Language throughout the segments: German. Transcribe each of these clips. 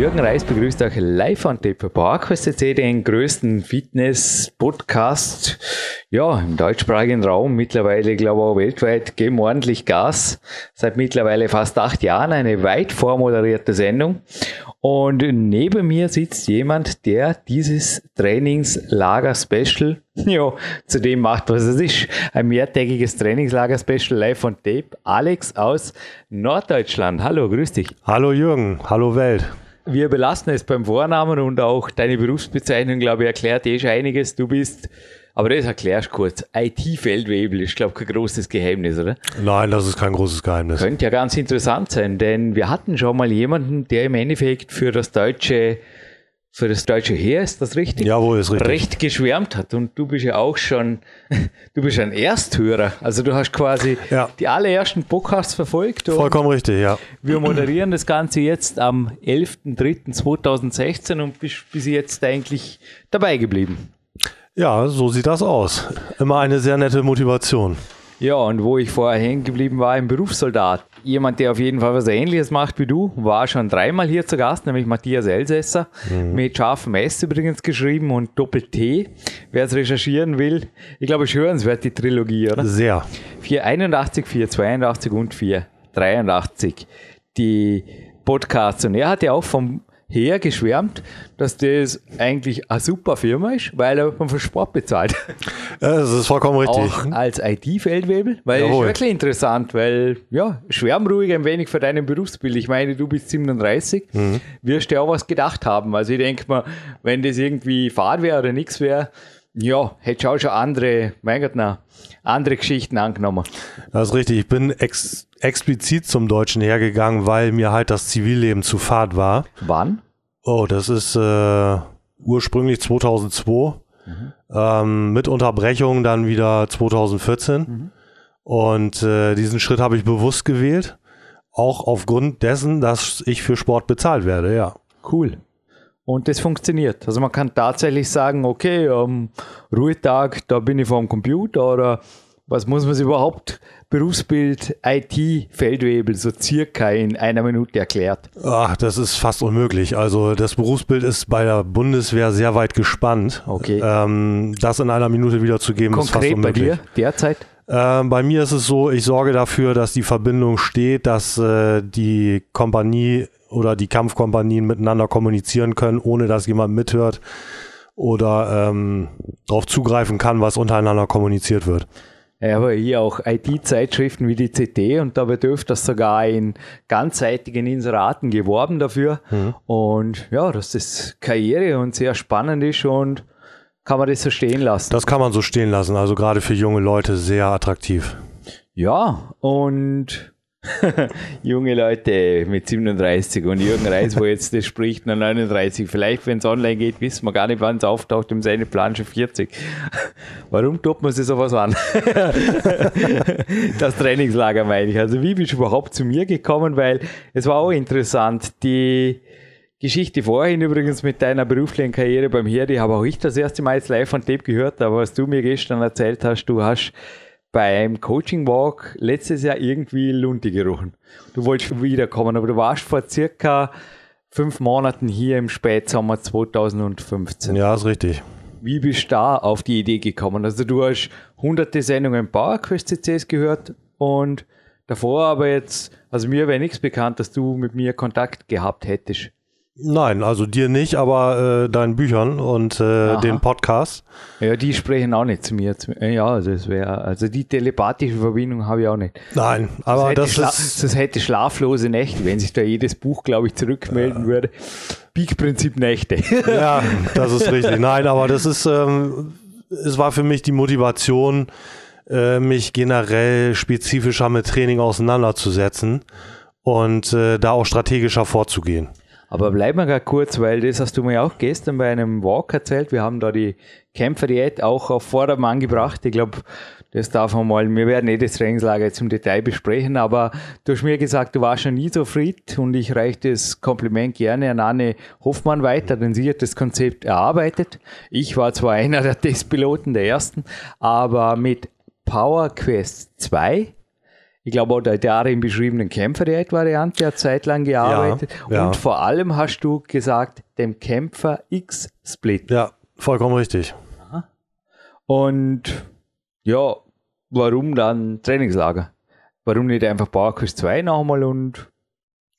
Jürgen Reis begrüßt euch live an der PowerQuest CC, den größten Fitness-Podcast ja, im deutschsprachigen Raum, mittlerweile glaube ich auch weltweit, geben ordentlich Gas. Seit mittlerweile fast acht Jahren eine weit vormoderierte Sendung. Und neben mir sitzt jemand, der dieses Trainingslager-Special ja, zu dem macht, was es ist. Ein mehrtägiges Trainingslager-Special live on tape. Alex aus Norddeutschland. Hallo, grüß dich. Hallo Jürgen, hallo Welt. Wir belassen es beim Vornamen und auch deine Berufsbezeichnung, glaube ich, erklärt eh schon einiges. Du bist, aber das erklärst du kurz, IT-Feldwebel ist, glaube ich, kein großes Geheimnis, oder? Nein, das ist kein großes Geheimnis. Könnte ja ganz interessant sein, denn wir hatten schon mal jemanden, der im Endeffekt für das deutsche für das deutsche Heer, ist das richtig? Jawohl, ist richtig. Recht geschwärmt hat. Und du bist ja auch schon, du bist ein Ersthörer. Also du hast quasi Ja. die allerersten Podcasts verfolgt. Und Vollkommen richtig, ja. wir moderieren das Ganze jetzt am 11.03.2016 und bist bis jetzt eigentlich dabei geblieben. Ja, so sieht das aus. Immer eine sehr nette Motivation. Ja, und wo ich vorher hängen geblieben war, ein Berufssoldat. Jemand, der auf jeden Fall was Ähnliches macht wie du, war schon dreimal hier zu Gast, nämlich Matthias Elsässer, mit scharfem S übrigens geschrieben und Doppel-T. Wer es recherchieren will, ich glaube, es ist hörenswert, die Trilogie, oder? Sehr. 481, 482 und 483. Die Podcasts. Und er hat ja auch vom Her geschwärmt, dass das eigentlich eine super Firma ist, weil er vom Sport bezahlt. Ja, Das ist vollkommen richtig. Auch als IT-Feldwebel, weil das ist Jawohl. wirklich interessant, weil ja, schwärm ruhig ein wenig für deinen Berufsbild. Ich meine, du bist 37, Mhm. wirst dir auch was gedacht haben. Also ich denke mal, wenn das irgendwie Fahrt wäre oder nichts wäre, ja, hätte ich auch schon andere, mein Gott, na, andere Geschichten angenommen. Das ist richtig. Ich bin ex explizit zum Deutschen hergegangen, weil mir halt das Zivilleben zu fad war. Wann? Oh, das ist äh, ursprünglich 2002. Ähm, mit Unterbrechung dann wieder 2014. Und äh, diesen Schritt habe ich bewusst gewählt. Auch aufgrund dessen, dass ich für Sport bezahlt werde, ja. Cool. Und das funktioniert. Also man kann tatsächlich sagen, okay, am Ruhetag, da bin ich vor dem Computer oder was muss man sich überhaupt Berufsbild IT Feldwebel so circa in einer Minute erklärt. Ach, das ist fast unmöglich. Also das Berufsbild ist bei der Bundeswehr sehr weit gespannt. Okay. Ähm, das in einer Minute wiederzugeben, ist fast Konkret bei unmöglich. dir derzeit? Ähm, bei mir ist es so, ich sorge dafür, dass die Verbindung steht, dass äh, die Kompanie oder die Kampfkompanien miteinander kommunizieren können, ohne dass jemand mithört oder ähm, darauf zugreifen kann, was untereinander kommuniziert wird. Ja, aber hier auch IT-Zeitschriften wie die CT und da wird öfters sogar in ganzseitigen Inseraten geworben dafür. Und ja, dass das Karriere und sehr spannend ist und kann man das so stehen lassen. Das kann man so stehen lassen, also gerade für junge Leute sehr attraktiv. Ja, und junge Leute mit 37 und Jürgen Reis, wo jetzt das spricht, nach 39. Vielleicht, wenn es online geht, wissen wir gar nicht, wann es auftaucht, im seine Plan schon 40. Warum tut man sich sowas an? das Trainingslager meine ich. Also wie bist du überhaupt zu mir gekommen? Weil es war auch interessant, die Geschichte vorhin übrigens mit deiner beruflichen Karriere beim Heer, die habe auch ich das erste Mal jetzt live von Tape gehört, aber was du mir gestern erzählt hast, du hast beim Coaching Walk letztes Jahr irgendwie Lunte gerochen. Du wolltest wiederkommen, aber du warst vor circa fünf Monaten hier im Spätsommer 2015. Ja, ist richtig. Wie bist du da auf die Idee gekommen? Also du hast hunderte Sendungen PowerQuest CCs gehört und davor aber jetzt, also mir wäre nichts bekannt, dass du mit mir Kontakt gehabt hättest. Nein, also dir nicht, aber äh, deinen Büchern und äh, den Podcast. Ja, die sprechen auch nicht zu mir. Zu, ja, also das wäre, also die telepathische Verbindung habe ich auch nicht. Nein, aber das schla- ist das hätte schlaflose Nächte, wenn sich da jedes Buch, glaube ich, zurückmelden würde. Peak-Prinzip Nächte. Ja, das ist richtig. Nein, aber das ist, ähm, es war für mich die Motivation, äh, mich generell spezifischer mit Training auseinanderzusetzen und äh, da auch strategischer vorzugehen. Aber bleib mal gerade kurz, weil das hast du mir auch gestern bei einem Walk erzählt. Wir haben da die Kämpferdiät auch auf Vordermann gebracht. Ich glaube, Das darf man mal, wir werden eh das Trainingslager jetzt im Detail besprechen, aber du hast mir gesagt, du warst schon nie so fit und ich reiche das Kompliment gerne an Anne Hoffmann weiter, denn sie hat das Konzept erarbeitet. Ich war zwar einer der Testpiloten, der ersten, aber mit Power Quest 2 ich glaube auch der darin beschriebenen Kämpfer-Variante hat zeitlang gearbeitet. Ja, ja. Und vor allem hast du gesagt, dem Kämpfer X-Split. Ja, vollkommen richtig. Und ja, warum dann Trainingslager? Warum nicht einfach PowerQuest 2 nochmal und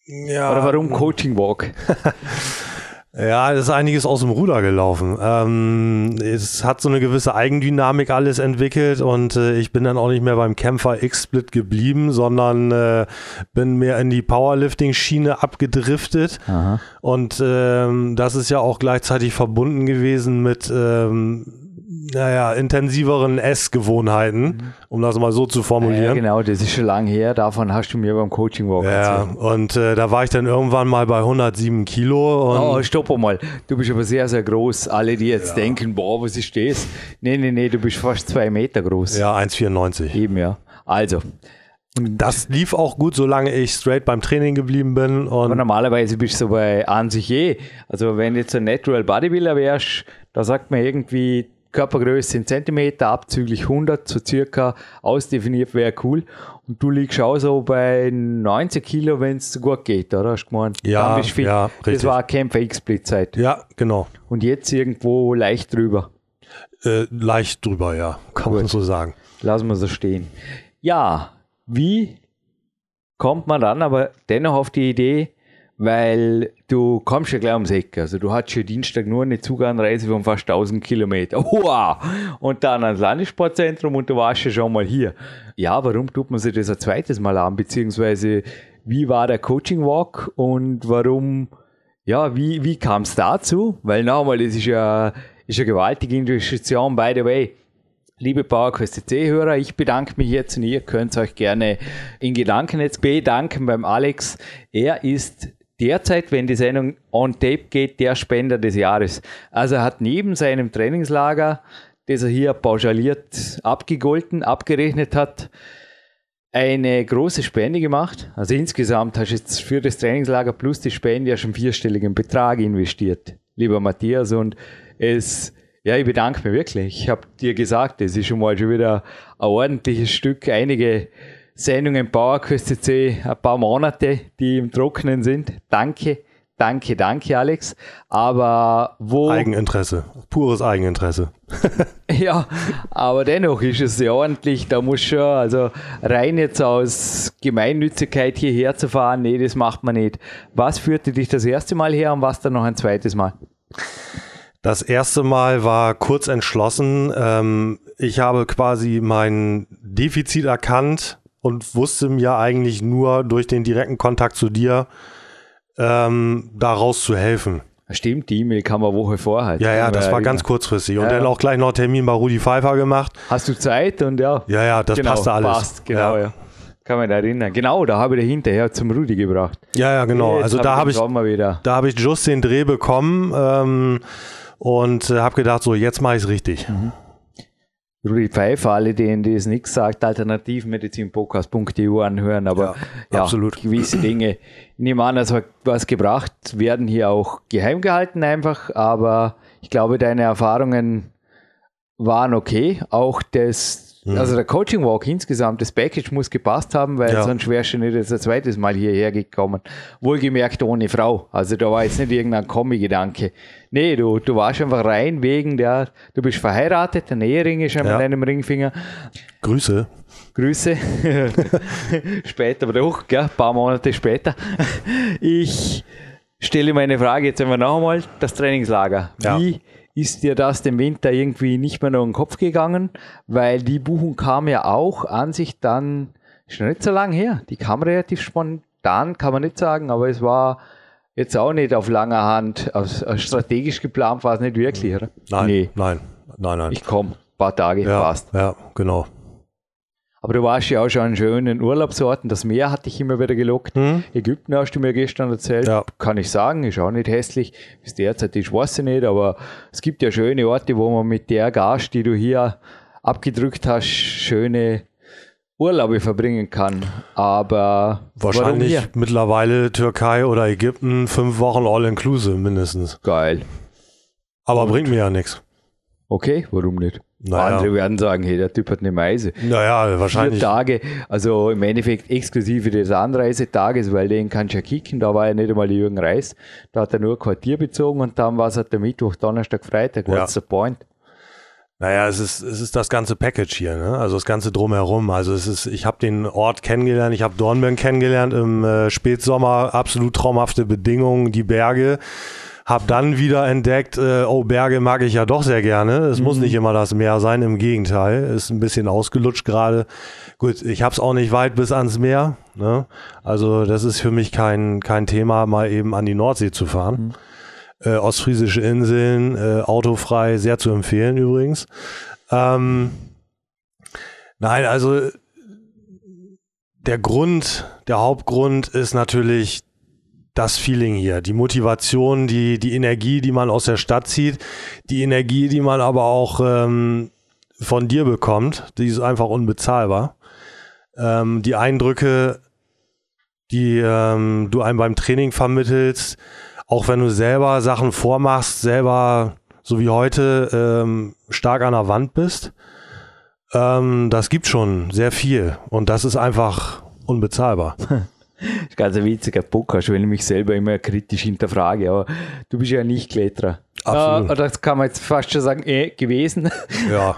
Ja, oder warum Coaching Walk? Ja, es ist einiges aus dem Ruder gelaufen. Ähm, es hat so eine gewisse Eigendynamik alles entwickelt und äh, ich bin dann auch nicht mehr beim Kämpfer X-Split geblieben, sondern äh, bin mehr in die Powerlifting-Schiene abgedriftet. Aha. Und ähm, das ist ja auch gleichzeitig verbunden gewesen mit ähm, naja, intensiveren Essgewohnheiten, um das mal so zu Ja, formulieren. genau, das ist schon lange her. Davon hast du mir beim Coaching Walk Ja, erzählt. und äh, da war ich dann irgendwann mal bei 107 Kilo. Und Oh, stopp mal. Du bist aber sehr, sehr groß. Alle, die jetzt denken, boah, was ist das? Nee, nee, nee, du bist fast zwei Meter groß. ja, 1,94. Eben, ja. Also, Das lief auch gut, solange ich straight beim Training geblieben bin. aber normalerweise bist du so bei an sich eh. Also, wenn du jetzt ein Natural Bodybuilder wärst, da sagt man irgendwie Körpergröße in Zentimeter, abzüglich 100, so circa ausdefiniert wäre cool. Und du liegst auch so bei 90 Kilo, wenn es gut geht, oder? Hast du gemeint? Ja, ja, Das richtig. war Kämpfer X-Split-Zeit. ja, genau. Und jetzt irgendwo leicht drüber. Äh, leicht drüber, ja, kann man Gut. so sagen. Lassen wir so stehen. Ja, wie kommt man dann aber dennoch auf die Idee, weil du kommst ja gleich ums Eck. Also du hattest ja Dienstag nur eine Zuganreise von fast 1000 Kilometer. Wow! Und dann ans Landessportzentrum und du warst ja schon mal hier. Ja, warum tut man sich das ein zweites Mal an? Beziehungsweise wie war der Coaching Walk und warum, ja, wie, wie kam es dazu? Weil nochmal, das ist ja, ist eine gewaltige Investition, by the way. Liebe PowerQuest C-Hörer, ich bedanke mich jetzt und ihr könnt euch gerne in Gedanken jetzt bedanken beim Alex. Er ist derzeit, wenn die Sendung on tape geht, der Spender des Jahres. Also er hat neben seinem Trainingslager, das er hier pauschaliert abgegolten, abgerechnet hat, eine große Spende gemacht. Also insgesamt hast du jetzt für das Trainingslager plus die Spende ja schon vierstelligen Betrag investiert, lieber Matthias. Und es, ja, ich bedanke mich wirklich. Ich habe dir gesagt, es ist schon mal schon wieder ein ordentliches Stück, einige Sendungen PowerQuest C, ein paar Monate, die im Trockenen sind. Danke, danke, danke, Alex. Aber wo. Eigeninteresse, pures Eigeninteresse. Ja, aber dennoch ist es sehr ordentlich. Da muss schon, also rein jetzt aus Gemeinnützigkeit hierher zu fahren, nee, das macht man nicht. Was führte dich das erste Mal her und was dann noch ein zweites Mal? Das erste Mal war kurz entschlossen. Ähm, ich habe quasi mein Defizit erkannt und wusste mir eigentlich nur durch den direkten Kontakt zu dir ähm, daraus zu helfen. Stimmt, die E-Mail kam eine Woche vorher. Ja, ja, das war ganz kurzfristig. Und Ja, dann ja. auch gleich noch Termin bei Rudi Pfeiffer gemacht. Hast du Zeit und ja. Ja, ja, das genau, passte alles. Passt, genau, ja. Kann man erinnern. Genau, da habe ich den hinterher zum Rudi gebracht. Ja, ja, genau. Jetzt also da habe ich, da habe ich just den Dreh bekommen ähm, und äh, habe gedacht, so jetzt mache ich es richtig. Mhm. Rudi Pfeiffer, alle, denen das nichts sagt, alternativmedizinpodcast.eu anhören, aber Ja, ja, absolut. gewisse Dinge, ich nehme an, es hat was gebracht, werden hier auch geheim gehalten einfach, aber ich glaube, deine Erfahrungen waren okay. Auch das, also der Coaching Walk insgesamt, das Package muss gepasst haben, weil Ja. sonst wärst du nicht ein zweites Mal hierher gekommen. Wohlgemerkt ohne Frau. Also da war jetzt nicht irgendein Kommi-Gedanke. Nee, du, du warst einfach rein wegen der, du bist verheiratet, ein Ehering ist an Ja. deinem Ringfinger. Grüße. Grüße. später, aber doch, gell, ein paar Monate später. Ich stelle meine Frage jetzt einmal noch einmal, das Trainingslager. Ja. Ist dir das dem Winter irgendwie nicht mehr noch in den Kopf gegangen? Weil die Buchung kam ja auch an sich dann schon nicht so lange her. Die kam relativ spontan, kann man nicht sagen, aber es war jetzt auch nicht auf langer Hand, aus, aus strategisch geplant war es nicht wirklich, oder? Nein, Nee, nein, nein, nein. ich komme, paar Tage, ja, passt. ja, genau. Aber du warst ja auch schon an schönen Urlaubsorten. Das Meer hat dich immer wieder gelockt. Hm? Ägypten hast du mir gestern erzählt. Ja. Kann ich sagen, ist auch nicht hässlich. Bis derzeit ist, weiß ich nicht, aber es gibt ja schöne Orte, wo man mit der Gas, die du hier abgedrückt hast, schöne Urlaube verbringen kann. Aber wahrscheinlich mittlerweile Türkei oder Ägypten fünf Wochen all-inclusive mindestens. Geil. Aber Und? bringt mir ja nichts. Okay, warum nicht? Naja. Andere werden sagen, hey, der Typ hat eine Meise. Naja, wahrscheinlich. Vier Tage, also im Endeffekt exklusive des Anreisetages, weil den kannst du ja kicken, da war ja nicht einmal Jürgen Reis. Da hat er nur Quartier bezogen und dann war es halt der Mittwoch, Donnerstag, Freitag. Ja. What's the point? Naja, es ist, es ist das ganze Package hier, ne? also das ganze Drumherum. Also es ist, ich habe den Ort kennengelernt, ich habe Dornbirn kennengelernt im äh, Spätsommer, absolut traumhafte Bedingungen, die Berge. Hab dann wieder entdeckt, äh, oh, Berge mag ich ja doch sehr gerne. Es mhm. muss nicht immer das Meer sein, im Gegenteil. Ist ein bisschen ausgelutscht gerade. Gut, ich hab's auch nicht weit bis ans Meer. Ne? Also das ist für mich kein, kein Thema, mal eben an die Nordsee zu fahren. Mhm äh, ostfriesische Inseln, äh, autofrei, sehr zu empfehlen übrigens. Ähm, nein, also der Grund, der Hauptgrund ist natürlich das Feeling hier, die Motivation, die, die Energie, die man aus der Stadt zieht, die Energie, die man aber auch ähm, von dir bekommt, die ist einfach unbezahlbar. Ähm, die Eindrücke, die ähm, du einem beim Training vermittelst, auch wenn du selber Sachen vormachst, selber, so wie heute, ähm, stark an der Wand bist, ähm, das gibt schon sehr viel. Und das ist einfach unbezahlbar. Das ist ganz ein witziger Podcast, weil ich mich selber immer kritisch hinterfrage. Aber du bist ja nicht Kletterer. Absolut. Äh, das kann man jetzt fast schon sagen, eh, gewesen. Ja,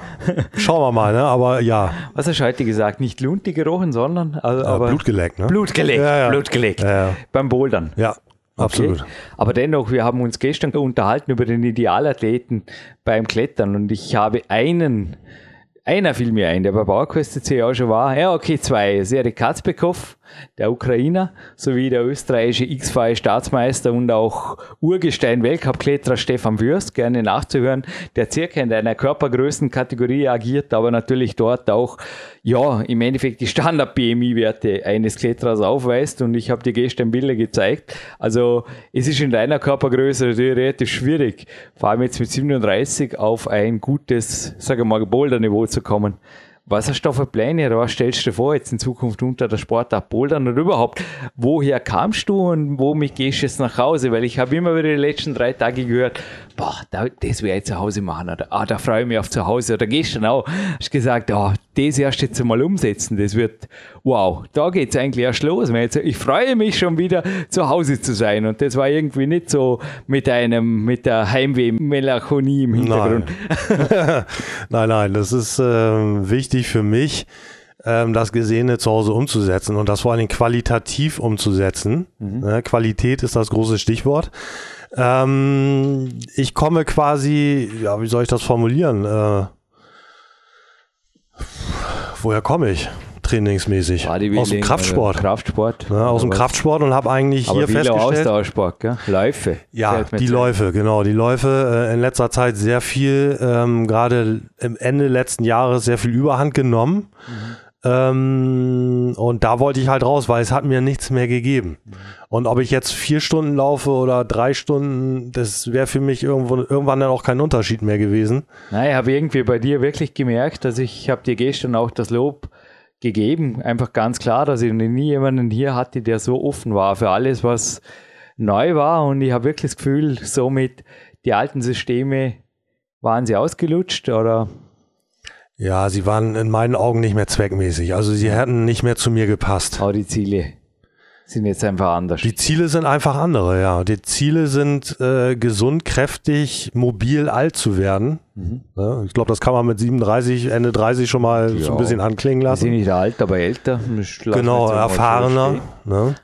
schauen wir mal, ne? aber ja. Was hast du heute gesagt? Nicht Lunte gerochen, sondern also, aber Blut geleckt, ne? Blut geleckt, ja, ja. Blut geleckt. Ja, Beim Bouldern. Ja, Absolut. Okay. Aber dennoch, wir haben uns gestern unterhalten über den Idealathleten beim Klettern und ich habe einen, einer fiel mir ein, der bei PowerQuest auch schon war. Ja, okay, zwei. Seri Katzbekow der Ukrainer sowie der österreichische X-File Staatsmeister und auch Urgestein Weltcup-Kletterer Stefan Würst, gerne nachzuhören, der circa in einer Körpergrößenkategorie agiert, aber natürlich dort auch, ja, im Endeffekt die Standard-BMI-Werte eines Kletterers aufweist und ich habe dir gestern Bilder gezeigt. Also es ist in deiner Körpergröße relativ schwierig, vor allem jetzt mit 37 auf ein gutes, sage ich mal, Boulder-Niveau zu kommen. Was hast du da für Pläne oder was stellst du dir vor jetzt in Zukunft unter der Sportart Bouldern und überhaupt, woher kamst du und womit gehst du jetzt nach Hause? Weil ich habe immer wieder die letzten drei Tage gehört, boah, das werde ich zu Hause machen oder? Ah, da freue ich mich auf zu Hause. Oder gestern auch, hast gesagt, ah, das erst jetzt einmal umsetzen, das wird, wow, da geht es eigentlich erst los. Ich freue mich schon wieder zu Hause zu sein. Und das war irgendwie nicht so mit einem, mit der Heimweh-Melancholie im Hintergrund. Nein, nein, nein, das ist äh, wichtig für mich, ähm, das Gesehene zu Hause umzusetzen und das vor allem qualitativ umzusetzen. Mhm. Ne, Qualität ist das große Stichwort. Ähm, ich komme quasi, ja, wie soll ich das formulieren? Äh, woher komme ich? Trainingsmäßig. Aus dem Kraftsport. Kraftsport. Ja, aus dem Kraftsport und habe eigentlich hier festgestellt. Ausdauersport, gell? Läufe. Ja, die Läufe, genau. Die Läufe äh, in letzter Zeit sehr viel, ähm, gerade im Ende letzten Jahres sehr viel Überhand genommen. Mhm. Ähm, und da wollte ich halt raus, weil es hat mir nichts mehr gegeben. Mhm. Und ob ich jetzt vier Stunden laufe oder drei Stunden, das wäre für mich irgendwo, irgendwann dann auch kein Unterschied mehr gewesen. Nein, ich habe irgendwie bei dir wirklich gemerkt, dass ich, ich habe dir gestern auch das Lob gegeben, einfach ganz klar, dass ich nie jemanden hier hatte, der so offen war für alles, was neu war. Und ich habe wirklich das Gefühl, somit die alten Systeme waren sie ausgelutscht oder ja, sie waren in meinen Augen nicht mehr zweckmäßig. Also sie hätten nicht mehr zu mir gepasst. Aber die Ziele sind jetzt einfach anders. Die Ziele sind einfach andere, ja. Die Ziele sind äh, gesund, kräftig, mobil, alt zu werden. Mhm. Ja, ich glaube, das kann man mit 37, Ende 30 schon mal ja. so ein bisschen anklingen lassen. Sie sind nicht alt, aber älter. Genau, erfahrener. Ne?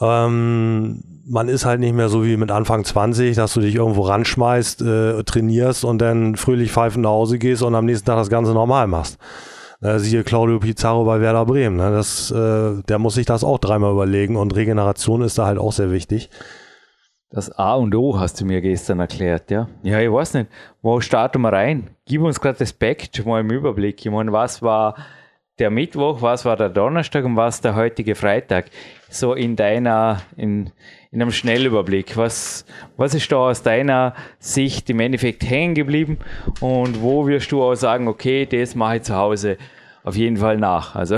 Ähm, man ist halt nicht mehr so wie mit Anfang 20, dass du dich irgendwo ranschmeißt, äh, trainierst und dann fröhlich pfeifend nach Hause gehst und am nächsten Tag das Ganze normal machst. Äh, siehe Claudio Pizarro bei Werder Bremen. Ne? Das, äh, der muss sich das auch dreimal überlegen und Regeneration ist da halt auch sehr wichtig. Das A und O hast du mir gestern erklärt, ja? Ja, ich weiß nicht. Wo starten wir rein? Gib uns gerade das Package mal im Überblick. Ich meine, was war der Mittwoch, was war der Donnerstag und was der heutige Freitag? So in deiner, in, in einem Schnellüberblick. Was, was ist da aus deiner Sicht im Endeffekt hängen geblieben und wo wirst du auch sagen, okay, das mache ich zu Hause auf jeden Fall nach. Also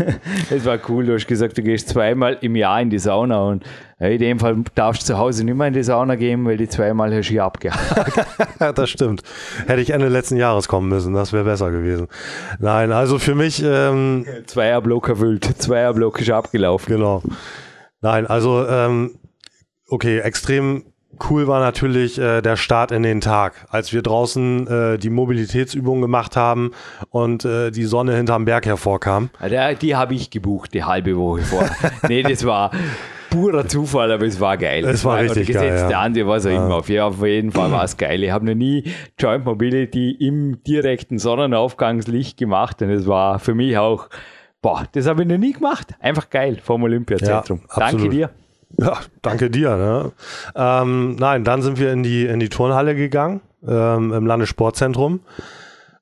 es war cool, du hast gesagt, du gehst zweimal im Jahr in die Sauna und in dem Fall darfst du zu Hause nicht mehr in die Sauna gehen, weil die zweimal hast du hier abgehakt. das stimmt. Hätte ich Ende letzten Jahres kommen müssen, das wäre besser gewesen. Nein, also für mich... Ähm, Zweierblock erfüllt, Zweierblock ist abgelaufen. Genau. Nein, also ähm, okay, extrem cool war natürlich äh, der Start in den Tag, als wir draußen äh, die Mobilitätsübung gemacht haben und äh, die Sonne hinterm Berg hervorkam. Ja, die habe ich gebucht, die halbe Woche vor. nee, das war purer Zufall, aber es war geil. Es war, war richtig geil. Gesetz ja. der was auch ja. immer. Auf, auf jeden Fall war es geil. Ich habe noch nie Joint Mobility im direkten Sonnenaufgangslicht gemacht und es war für mich auch, boah, das habe ich noch nie gemacht. Einfach geil vom Olympiazentrum. Ja, Danke dir. Ja, danke dir. Ne? Ähm, nein, dann sind wir in die, in die Turnhalle gegangen, ähm, im Landessportzentrum.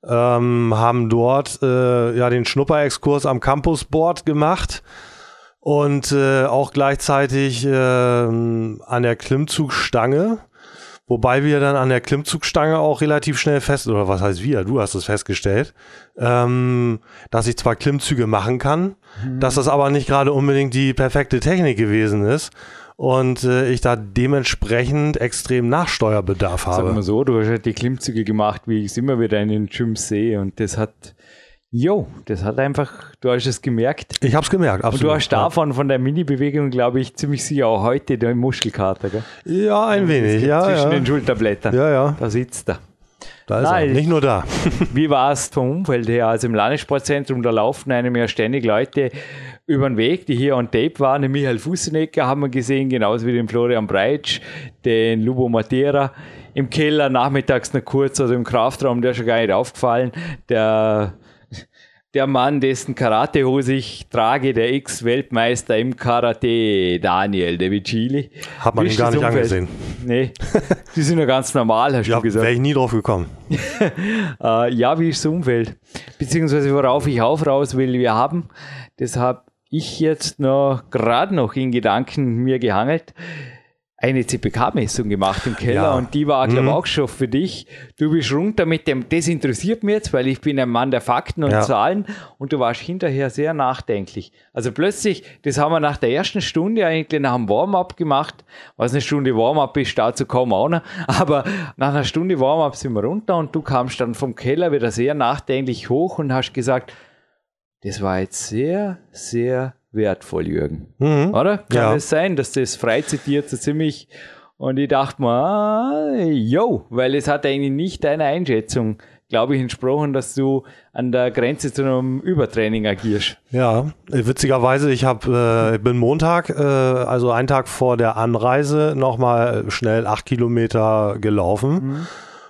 Ähm, haben dort äh, ja den Schnupperexkurs am Campusboard gemacht und äh, auch gleichzeitig äh, an der Klimmzugstange. Wobei wir dann an der Klimmzugstange auch relativ schnell fest, oder was heißt wir, du hast es festgestellt, ähm, dass ich zwar Klimmzüge machen kann, mhm. dass das aber nicht gerade unbedingt die perfekte Technik gewesen ist und äh, ich da dementsprechend extrem Nachsteuerbedarf habe. Sag mal so, du hast halt die Klimmzüge gemacht, wie ich es immer wieder in den Gyms sehe und das hat Jo, das hat einfach, du hast es gemerkt. Ich habe es gemerkt, absolut. Und du hast davon, von der Mini-Bewegung, glaube ich, ziemlich sicher auch heute den Muskelkater, gell? Ja, ein wenig, ja. Zwischen ja. den Schulterblättern. Ja, ja. Da sitzt er. Da ist Nein, er. Nicht nur da. wie war es vom Umfeld her? Also im Landessportzentrum, da laufen einem ja ständig Leute über den Weg, die hier on Tape waren. Den Michael Fussenecker haben wir gesehen, genauso wie den Florian Breitsch, den Lubo Matera. Im Keller nachmittags noch kurz, also im Kraftraum, der ist schon gar nicht aufgefallen. Der der Mann, dessen Karatehose ich trage, der Ex-Weltmeister im Karate, Daniel De Vicili. Hat man ihn gar nicht Umfeld? angesehen. Nee, die sind ja ganz normal, hast ja, du gesagt. wäre ich nie drauf gekommen. äh, ja, wie ist das Umfeld? Beziehungsweise worauf ich auch raus will, wir haben, das habe ich jetzt noch gerade noch in Gedanken mir gehangelt, eine CPK-Messung gemacht im Keller ja. und die war, glaube ich, mhm. auch schon für dich. Du bist runter mit dem, das interessiert mich jetzt, weil ich bin ein Mann der Fakten und ja. Zahlen und du warst hinterher sehr nachdenklich. Also plötzlich, das haben wir nach der ersten Stunde eigentlich nach dem Warm-up gemacht. Was eine Stunde Warm-up ist, dazu kaum auch noch. Aber nach einer Stunde Warm-up sind wir runter und du kamst dann vom Keller wieder sehr nachdenklich hoch und hast gesagt, das war jetzt sehr, sehr wertvoll, Jürgen. Mhm. Oder? Kann ja. es sein, dass das frei zitiert so ziemlich und ich dachte mir, yo, weil es hat eigentlich nicht deiner Einschätzung, glaube ich, entsprochen, dass du an der Grenze zu einem Übertraining agierst. Ja, witzigerweise, ich habe, äh, bin Montag, äh, also einen Tag vor der Anreise, nochmal schnell acht Kilometer gelaufen. Mhm.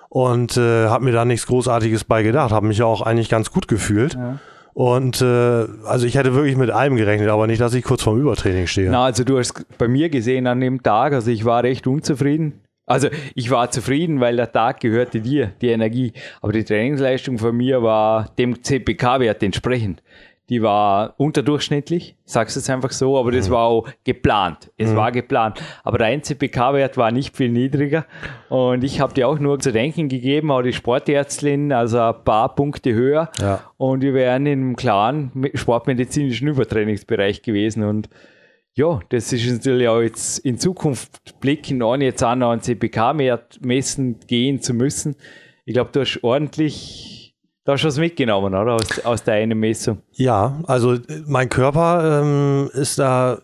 Und äh, habe mir da nichts Großartiges bei gedacht, habe mich auch eigentlich ganz gut gefühlt. Ja. Und äh, also ich hätte wirklich mit allem gerechnet, aber nicht, dass ich kurz vorm Übertraining stehe. Na, also du hast bei mir gesehen an dem Tag, also ich war recht unzufrieden. Also ich war zufrieden, weil der Tag gehörte dir, die Energie. Aber die Trainingsleistung von mir war dem CPK-Wert entsprechend die war unterdurchschnittlich, sagst es einfach so, aber das mhm. war auch geplant. Es mhm. war geplant. Aber der NCPK-Wert war nicht viel niedriger und ich habe dir auch nur zu denken gegeben, auch die Sportärztin, also ein paar Punkte höher ja. und wir wären im klaren sportmedizinischen Übertrainingsbereich gewesen und ja, das ist natürlich auch jetzt in Zukunft blicken, ohne jetzt an einen CPK-Wert messen gehen zu müssen. Ich glaube, du hast ordentlich da hast du was mitgenommen, oder? Aus, aus deiner Messung. Ja, also mein Körper ähm, ist da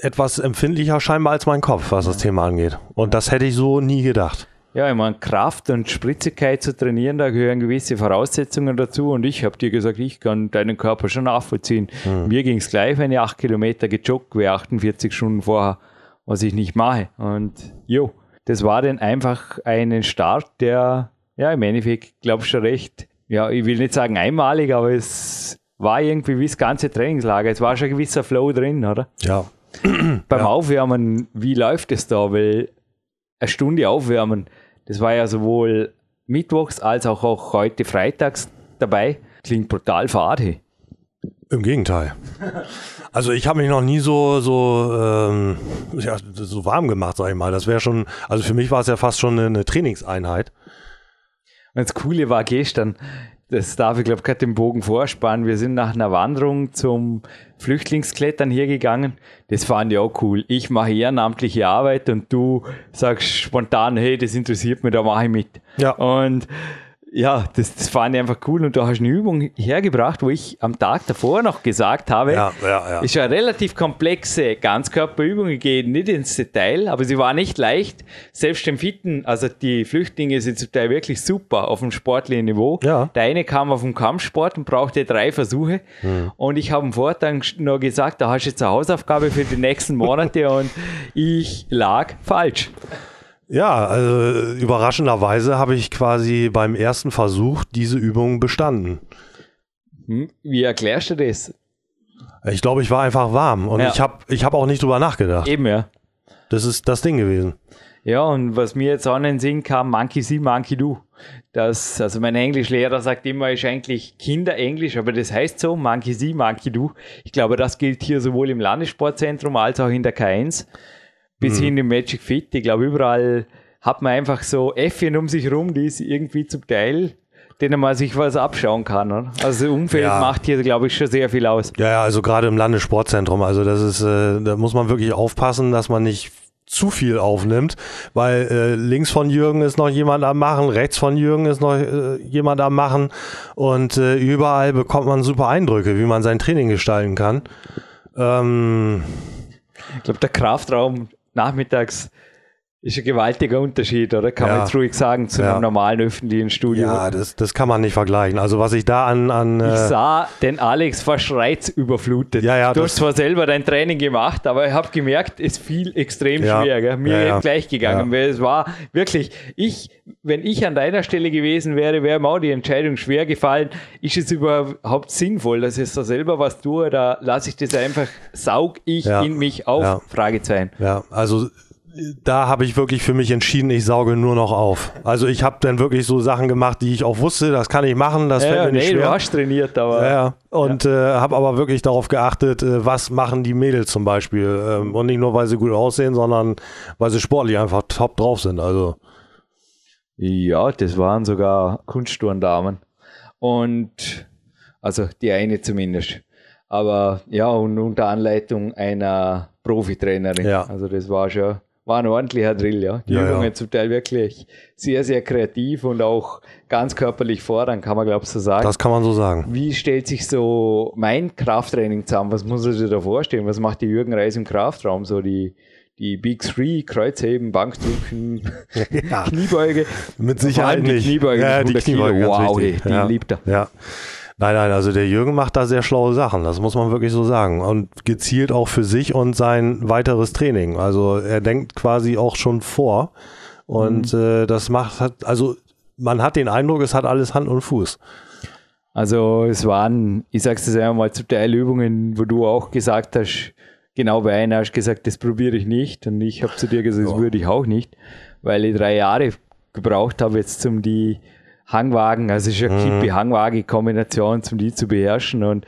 etwas empfindlicher scheinbar als mein Kopf, was das Thema angeht. Und das hätte ich so nie gedacht. Ja, ich meine, Kraft und Spritzigkeit zu trainieren, da gehören gewisse Voraussetzungen dazu. Und ich habe dir gesagt, ich kann deinen Körper schon nachvollziehen. Hm. Mir ging es gleich, wenn ich acht Kilometer gejoggt wäre, 48 Stunden vorher, was ich nicht mache. Und jo, das war dann einfach ein Start, der ja, im Endeffekt glaubst du recht. Ja, ich will nicht sagen einmalig, aber es war irgendwie wie das ganze Trainingslager. Es war schon ein gewisser Flow drin, oder? Ja. Beim ja. Aufwärmen, wie läuft es da? Weil eine Stunde aufwärmen, das war ja sowohl mittwochs als auch, auch heute freitags dabei. klingt brutal fad. Hey. Im Gegenteil. Also ich habe mich noch nie so so ähm, ja, so warm gemacht, sag ich mal. Das wäre schon, also für mich war es ja fast schon eine Trainingseinheit. Das Coole war gestern, das darf ich glaube gerade den Bogen vorspannen. Wir sind nach einer Wanderung zum Flüchtlingsklettern hier gegangen. Das fand ich auch cool. Ich mache ehrenamtliche Arbeit und du sagst spontan, hey, das interessiert mich, da mache ich mit. Ja. Und ja, das, das fand ich einfach cool. Und du hast eine Übung hergebracht, wo ich am Tag davor noch gesagt habe, Ja, ja, ja. ist eine relativ komplexe Ganzkörperübung, ich gehe nicht ins Detail, aber sie war nicht leicht. Selbst im Fitten, also die Flüchtlinge sind zum Teil wirklich super auf dem sportlichen Niveau. Ja. Der eine kam auf dem Kampfsport und brauchte drei Versuche. Und ich habe am Vortag nur gesagt, da hast du jetzt eine Hausaufgabe für die nächsten Monate und ich lag falsch. Ja, also überraschenderweise habe ich quasi beim ersten Versuch diese Übung bestanden. Hm? Wie erklärst du das? Ich glaube, ich war einfach warm und Ja. ich habe ich hab auch nicht drüber nachgedacht. Eben, ja. Das ist das Ding gewesen. Ja, und was mir jetzt auch in den Sinn kam, Monkey see, Monkey do. Das, also mein Englischlehrer sagt immer, ist eigentlich Kinderenglisch, aber das heißt so, Monkey see, Monkey do. Ich glaube, das gilt hier sowohl im Landessportzentrum als auch in der K1 bis hin im Magic Fit. Ich glaube, überall hat man einfach so Äffchen um sich rum, die ist irgendwie zum Teil, denen man sich was abschauen kann. Oder? Also das Umfeld Ja. macht hier, glaube ich, schon sehr viel aus. Ja, ja, also gerade im Landessportzentrum, also das ist, äh, da muss man wirklich aufpassen, dass man nicht zu viel aufnimmt, weil äh, links von Jürgen ist noch jemand am Machen, rechts von Jürgen ist noch äh, jemand am Machen und äh, überall bekommt man super Eindrücke, wie man sein Training gestalten kann. Ähm, Ich glaube, der Kraftraum nachmittags ist ein gewaltiger Unterschied, oder? Kann man Ja. jetzt ruhig sagen, zu Ja. einem normalen öffentlichen Studio. ja, das, das kann man nicht vergleichen. Also was ich da an, an Ich äh, sah den Alex fast reizüberflutet. Ja, ja, du hast zwar selber dein Training gemacht, aber ich habe gemerkt, es fiel extrem Ja, schwer. Gell? Mir ja, gleich gegangen, weil es war wirklich, ich, wenn ich an deiner Stelle gewesen wäre, wäre mir auch die Entscheidung schwer gefallen. Ist es überhaupt sinnvoll, dass ich da selber was tue oder lasse ich das einfach, saug ich in mich auf? Fragezeichen. Ja, also da habe ich wirklich für mich entschieden, ich sauge nur noch auf. Also ich habe dann wirklich so Sachen gemacht, die ich auch wusste, das kann ich machen, das Ja, fällt ja, mir nicht nee, du schwer. hast trainiert, aber Ja, ja. Und äh, habe aber wirklich darauf geachtet, äh, was machen die Mädels zum Beispiel. Ähm, und nicht nur, weil sie gut aussehen, sondern weil sie sportlich einfach top drauf sind. Also Ja, das waren sogar Kunstturndamen. Und, also die eine zumindest. Aber ja, und unter Anleitung einer Profitrainerin. Ja. Also das war schon, war ein ordentlicher Drill, ja. Die Ja, ja. Übungen zum Teil wirklich sehr, sehr kreativ und auch ganz körperlich fordern, kann man glaube ich so sagen. das kann man so sagen. Wie stellt sich so mein Krafttraining zusammen? Was muss man sich da vorstellen? Was macht die Jürgen Reis im Kraftraum? So die, die Big Three, Kreuzheben, Bankdrücken, Ja. Kniebeuge. Mit Sicherheit nicht. Kniebeuge, ja, die die 100 Kilo. Kniebeuge, Wow, die- die ja. liebt er. Ja. Nein, nein, also der Jürgen macht da sehr schlaue Sachen, das muss man wirklich so sagen. Und gezielt auch für sich und sein weiteres Training. Also er denkt quasi auch schon vor. Und Mhm. äh, das macht, also man hat den Eindruck, es hat alles Hand und Fuß. Also es waren, ich sag's jetzt einmal mal, zum Teil Übungen, wo du auch gesagt hast, genau bei einer hast du gesagt, das probiere ich nicht. Und ich habe zu dir gesagt, das würde ich auch nicht, weil ich drei Jahre gebraucht habe jetzt zum die Hangwagen, also es ist eine Kippe-Hangwaage-Kombination, zum die zu beherrschen. Und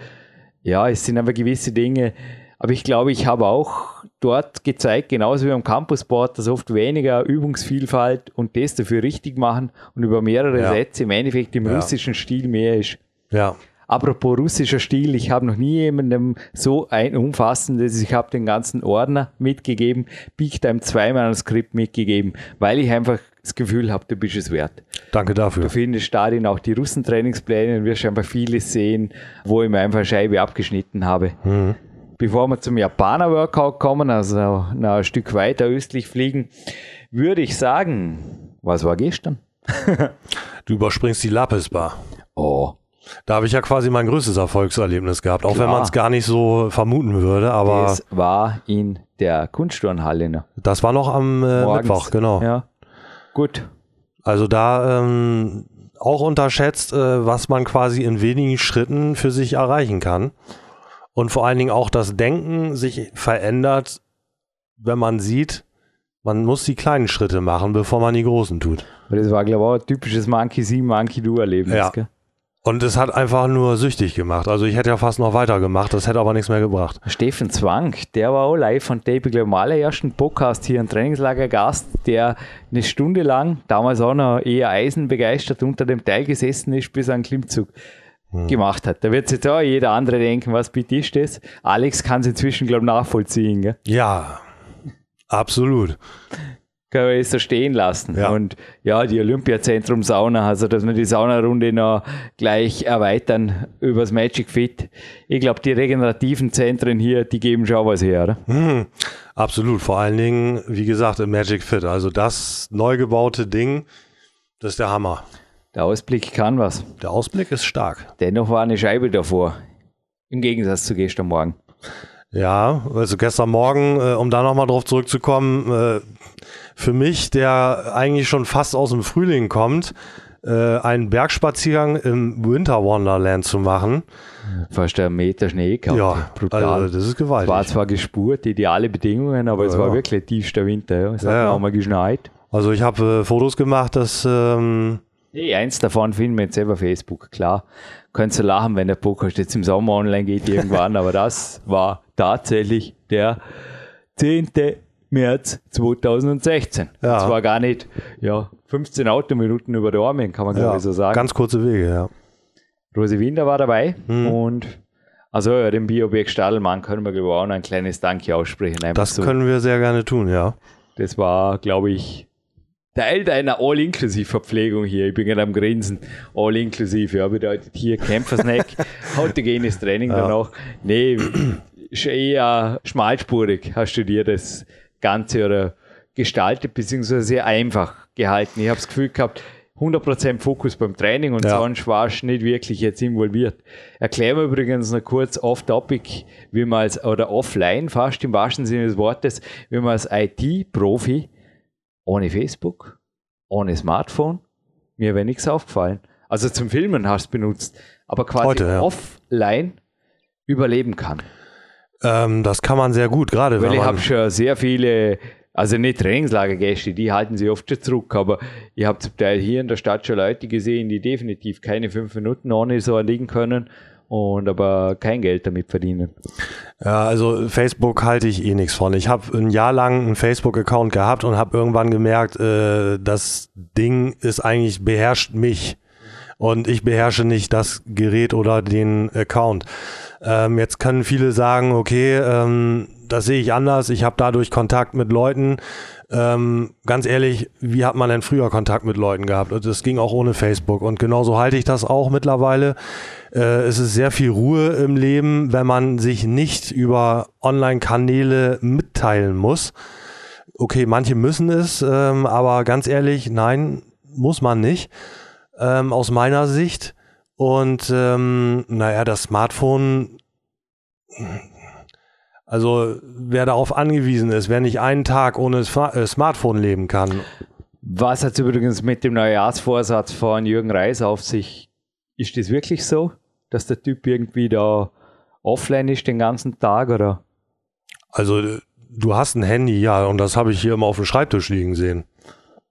ja, es sind aber gewisse Dinge, aber ich glaube, ich habe auch dort gezeigt, genauso wie am Campusboard, dass oft weniger Übungsvielfalt und das dafür richtig machen und über mehrere Ja. Sätze im Endeffekt im Ja. russischen Stil mehr ist. Ja, Apropos russischer Stil, ich habe noch nie jemandem so ein umfassendes, ich habe den ganzen Ordner mitgegeben, Big Time 2 Manuskript mitgegeben, weil ich einfach das Gefühl habe, du bist es wert. danke dafür. Du findest darin auch die Russentrainingspläne und wirst einfach vieles sehen, wo ich mir einfach Scheibe abgeschnitten habe. Bevor wir zum Japaner-Workout kommen, also noch ein Stück weiter östlich fliegen, würde ich sagen, was war gestern? Du überspringst die Lapis Bar. Oh, Da habe ich ja quasi mein größtes Erfolgserlebnis gehabt, auch wenn Klar. man es gar nicht so vermuten würde, aber das war in der Kunstturnhalle. Ne? das war noch am äh. Mittwoch, genau. Ja. Gut. Also da ähm, auch unterschätzt, äh, was man quasi in wenigen Schritten für sich erreichen kann. Und vor allen Dingen auch das Denken sich verändert, wenn man sieht, man muss die kleinen Schritte machen, bevor man die großen tut. Das war, glaube ich, auch ein typisches Monkey See, Monkey Do Erlebnis. Ja. Gell? Und es hat einfach nur süchtig gemacht. Also ich hätte ja fast noch weitergemacht, das hätte aber nichts mehr gebracht. Steffen Zwang, der war auch live von glaube, im allerersten Podcast hier, ein Trainingslager-Gast, der eine Stunde lang, damals auch noch eher eisenbegeistert, unter dem Teil gesessen ist, bis er einen Klimmzug hm. gemacht hat. Da wird sich jetzt auch jeder andere denken, was bitte ist das? Alex kann es inzwischen, glaube ich, nachvollziehen. Gell? Ja, absolut kann man es so stehen lassen. Ja. Und ja, die Olympiazentrum Sauna, also dass wir die Saunarunde noch gleich erweitern übers Magic Fit. Ich glaube, die regenerativen Zentren hier, die geben schon was her, oder? Mhm, absolut. Vor allen Dingen, wie gesagt, im Magic Fit. Also das neu gebaute Ding, das ist der Hammer. Der Ausblick kann was. Der Ausblick ist stark. Dennoch war eine Scheibe davor. Im Gegensatz zu gestern Morgen. Ja, also gestern Morgen, äh, um da nochmal drauf zurückzukommen, äh, für mich, der eigentlich schon fast aus dem Frühling kommt, äh, einen Bergspaziergang im Winter Wonderland zu machen. Fast ein Meter Schnee gehabt. Ja, brutal. Also das ist gewaltig. Es war zwar gespurt, ideale Bedingungen, aber ja, es war ja. wirklich tiefster Winter. Ja. Es hat ja, auch mal geschneit. Also ich habe äh, Fotos gemacht, dass... Ähm, Nee, eins davon finden wir jetzt selber Facebook, klar. Könntest du lachen, wenn der Podcast jetzt im Sommer online geht irgendwann, aber das war tatsächlich der 10. März 2016. Ja. Das war gar nicht, ja, 15 Autominuten über der Arme, kann man ja, glaube ich so sagen. Ganz kurze Wege, ja. Rosi Winder war dabei hm. und also ja, dem Bioberg Stadelmann können wir glaube ich auch noch ein kleines Danke aussprechen. Das so. können wir sehr gerne tun, ja. Das war, glaube ich, Teil deiner All-Inklusiv-Verpflegung hier. Ich bin gerade am Grinsen. All-Inklusiv, ja, bedeutet hier Kämpfersnack, autogenes Training ja. danach. Nee, eher schmalspurig hast du dir das Ganze oder gestaltet, beziehungsweise sehr einfach gehalten. Ich habe das Gefühl gehabt, 100% Fokus beim Training und ja. sonst warst du nicht wirklich jetzt involviert. Erklären wir übrigens noch kurz off-topic, wie man als, oder offline fast im wahrsten Sinne des Wortes, wie man als IT-Profi ohne Facebook, ohne Smartphone, mir wäre nichts aufgefallen. Also zum Filmen hast du benutzt, aber quasi Heute, ja. offline überleben kann. Ähm, das kann man sehr gut, gerade Weil ich habe schon sehr viele, also nicht Trainingslagergäste, die halten sich oft schon zurück, aber ich habe zum Teil hier in der Stadt schon Leute gesehen, die definitiv keine fünf Minuten ohne so liegen können und aber kein Geld damit verdienen. Ja, also Facebook halte ich eh nichts von. Ich habe ein Jahr lang einen Facebook-Account gehabt und habe irgendwann gemerkt, äh, das Ding ist eigentlich beherrscht mich und ich beherrsche nicht das Gerät oder den Account. Ähm, jetzt können viele sagen, okay, ähm, das sehe ich anders, ich habe dadurch Kontakt mit Leuten. Ähm, ganz ehrlich, wie hat man denn früher Kontakt mit Leuten gehabt? Das ging auch ohne Facebook und genauso halte ich das auch mittlerweile. Äh, es ist sehr viel Ruhe im Leben, wenn man sich nicht über Online-Kanäle mitteilen muss. Okay, manche müssen es, ähm, aber ganz ehrlich, nein, muss man nicht, ähm, aus meiner Sicht. Und ähm, naja, das Smartphone, also wer darauf angewiesen ist, wer nicht einen Tag ohne äh, Smartphone leben kann. Was hat übrigens mit dem Neujahrsvorsatz von Jürgen Reis auf sich? Ist das wirklich so, dass der Typ irgendwie da offline ist den ganzen Tag oder? Also du hast ein Handy, ja, und das habe ich hier immer auf dem Schreibtisch liegen sehen.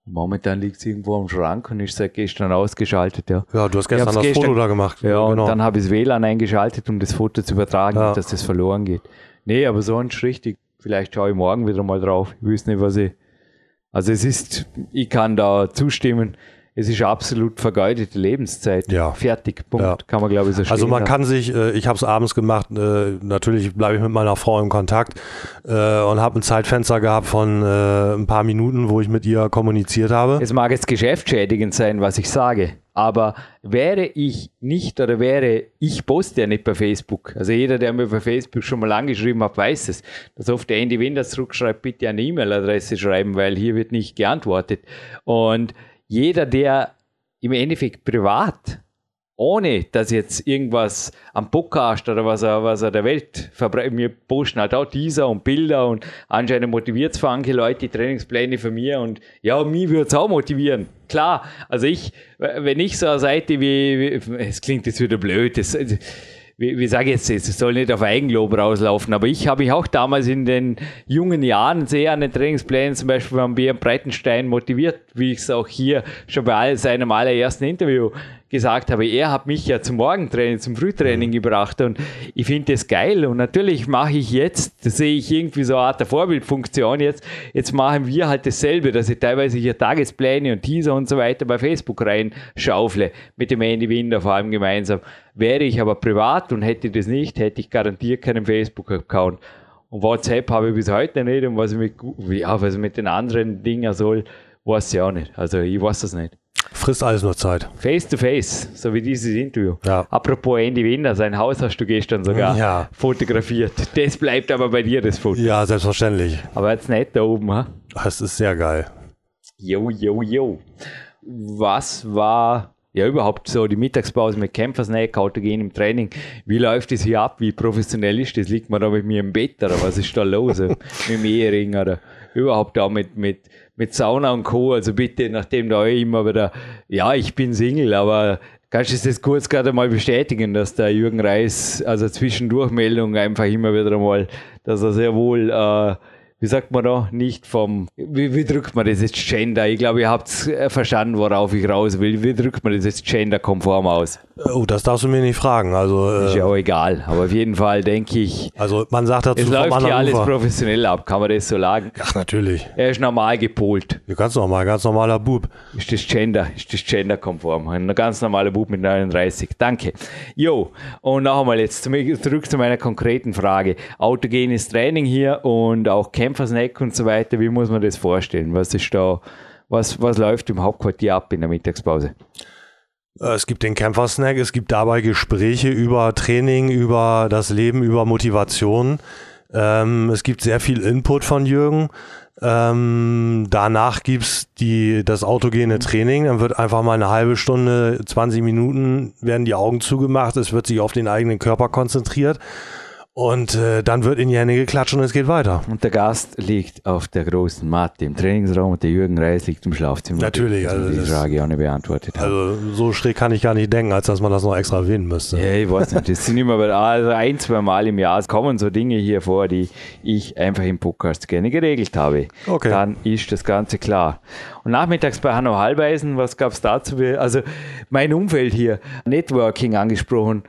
Momentan liegt es irgendwo am Schrank und ist seit gestern ausgeschaltet. Ja, ja du hast gestern das gestern, Foto da gemacht. Ja, genau. und dann habe ich das WLAN eingeschaltet, um das Foto zu übertragen, ja. dass das verloren geht. Nee, aber sonst richtig. Vielleicht schaue ich morgen wieder mal drauf. Ich weiß nicht, was ich. Also es ist, ich kann da zustimmen es ist absolut vergeudete Lebenszeit. Ja. Fertig, Punkt. Ja. Kann man, glaube ich, so Also man kann sich, äh, ich habe es abends gemacht, äh, natürlich bleibe ich mit meiner Frau in Kontakt äh, und habe ein Zeitfenster gehabt von äh, ein paar Minuten, wo ich mit ihr kommuniziert habe. Es mag jetzt geschäftsschädigend sein, was ich sage. Aber wäre ich nicht oder wäre, ich poste ja nicht bei Facebook. Also jeder, der mir bei Facebook schon mal angeschrieben hat, weiß es. Dass oft der Andy Winder zurückschreibt, bitte eine E-Mail-Adresse schreiben, weil hier wird nicht geantwortet. Und jeder, der im Endeffekt privat, ohne dass jetzt irgendwas am Podcast oder was er, was er der Welt verbreitet, wir posten halt auch Teaser und Bilder und anscheinend motiviert es für manche Leute die Trainingspläne von mir und ja, mich würde es auch motivieren. Klar, also ich, wenn ich so eine Seite wie, es klingt jetzt wieder blöd, das, wie, wie sage ich jetzt, es soll nicht auf Eigenlob rauslaufen, aber ich habe mich auch damals in den jungen Jahren sehr an den Trainingsplänen, zum Beispiel von Björn Breitenstein, motiviert, wie ich es auch hier schon bei seinem allerersten Interview gesagt habe, er hat mich ja zum Morgentraining, zum Frühtraining gebracht und ich finde das geil und natürlich mache ich jetzt, da sehe ich irgendwie so eine Art der Vorbildfunktion jetzt, jetzt machen wir halt dasselbe, dass ich teilweise hier Tagespläne und Teaser und so weiter bei Facebook reinschaufle, mit dem Andy Winder vor allem gemeinsam. Wäre ich aber privat und hätte das nicht, hätte ich garantiert keinen Facebook-Account. Und WhatsApp habe ich bis heute nicht und was ich mit, ja, was ich mit den anderen Dingen soll, weiß ich auch nicht. Also ich weiß das nicht. Frisst alles nur Zeit. Face to face, so wie dieses Interview. Ja. Apropos Andy Winner, sein Haus hast du gestern sogar Ja. fotografiert. Das bleibt aber bei dir, das Foto. Ja, selbstverständlich. Aber jetzt nicht da oben, ha? Das ist sehr geil. Jo, jo, jo. Was war ja überhaupt so die Mittagspause mit Kämpfersnack, Autogen im Training? Wie läuft das hier ab? Wie professionell ist das? Liegt man da mit mir im Bett oder was ist da los? mit dem Ehering oder überhaupt da mit, mit, mit Sauna und Co. Also bitte, nachdem da immer wieder, ja, ich bin Single, aber kannst du das kurz gerade mal bestätigen, dass der Jürgen Reis, also Zwischendurchmeldung einfach immer wieder einmal, dass er sehr wohl äh, wie sagt man da, nicht vom, wie, wie drückt man das jetzt Gender? Ich glaube, ihr habt äh, verstanden, worauf ich raus will. Wie drückt man das jetzt genderkonform aus? Oh, das darfst du mir nicht fragen. Also, Ist äh, ja auch egal. Aber auf jeden Fall denke ich, also man sagt dazu es läuft hier alles Ufer. professionell ab. Kann man das so sagen? Ach, natürlich. Er ist normal gepolt. Du kannst noch mal, ganz normaler Bub. Ist das Gender, ist das genderkonform? Ein ganz normaler Bub mit 39. Danke. Jo, und noch einmal jetzt zurück zu meiner konkreten Frage. Autogenes Training hier und auch Kämpfersnack und so weiter. Wie muss man das vorstellen? Was ist da, was, was läuft im Hauptquartier ab in der Mittagspause? Äh, Es gibt den Kämpfersnack, es gibt dabei Gespräche über Training, über das Leben, über Motivation. Ähm, es gibt sehr viel Input von Jürgen. Ähm, danach gibt's die, das autogene Training. Dann wird einfach mal eine halbe Stunde, 20 Minuten werden die Augen zugemacht. Es wird sich auf den eigenen Körper konzentriert. Und äh, dann wird in die Hände geklatscht und es geht weiter. Und der Gast liegt auf der großen Matte im Trainingsraum und der Jürgen Reis liegt im Schlafzimmer. Natürlich, also die Frage auch nicht beantwortet haben. Also so schräg kann ich gar nicht denken, als dass man das noch extra erwähnen müsste. Ja, ich weiß nicht. Das sind immer also ein, zwei Mal im Jahr kommen so Dinge hier vor, die ich einfach im Podcast gerne geregelt habe. Okay. Dann ist das Ganze klar. Und nachmittags bei Hanno Halbeisen, was gab es dazu? Also mein Umfeld hier, Networking angesprochen.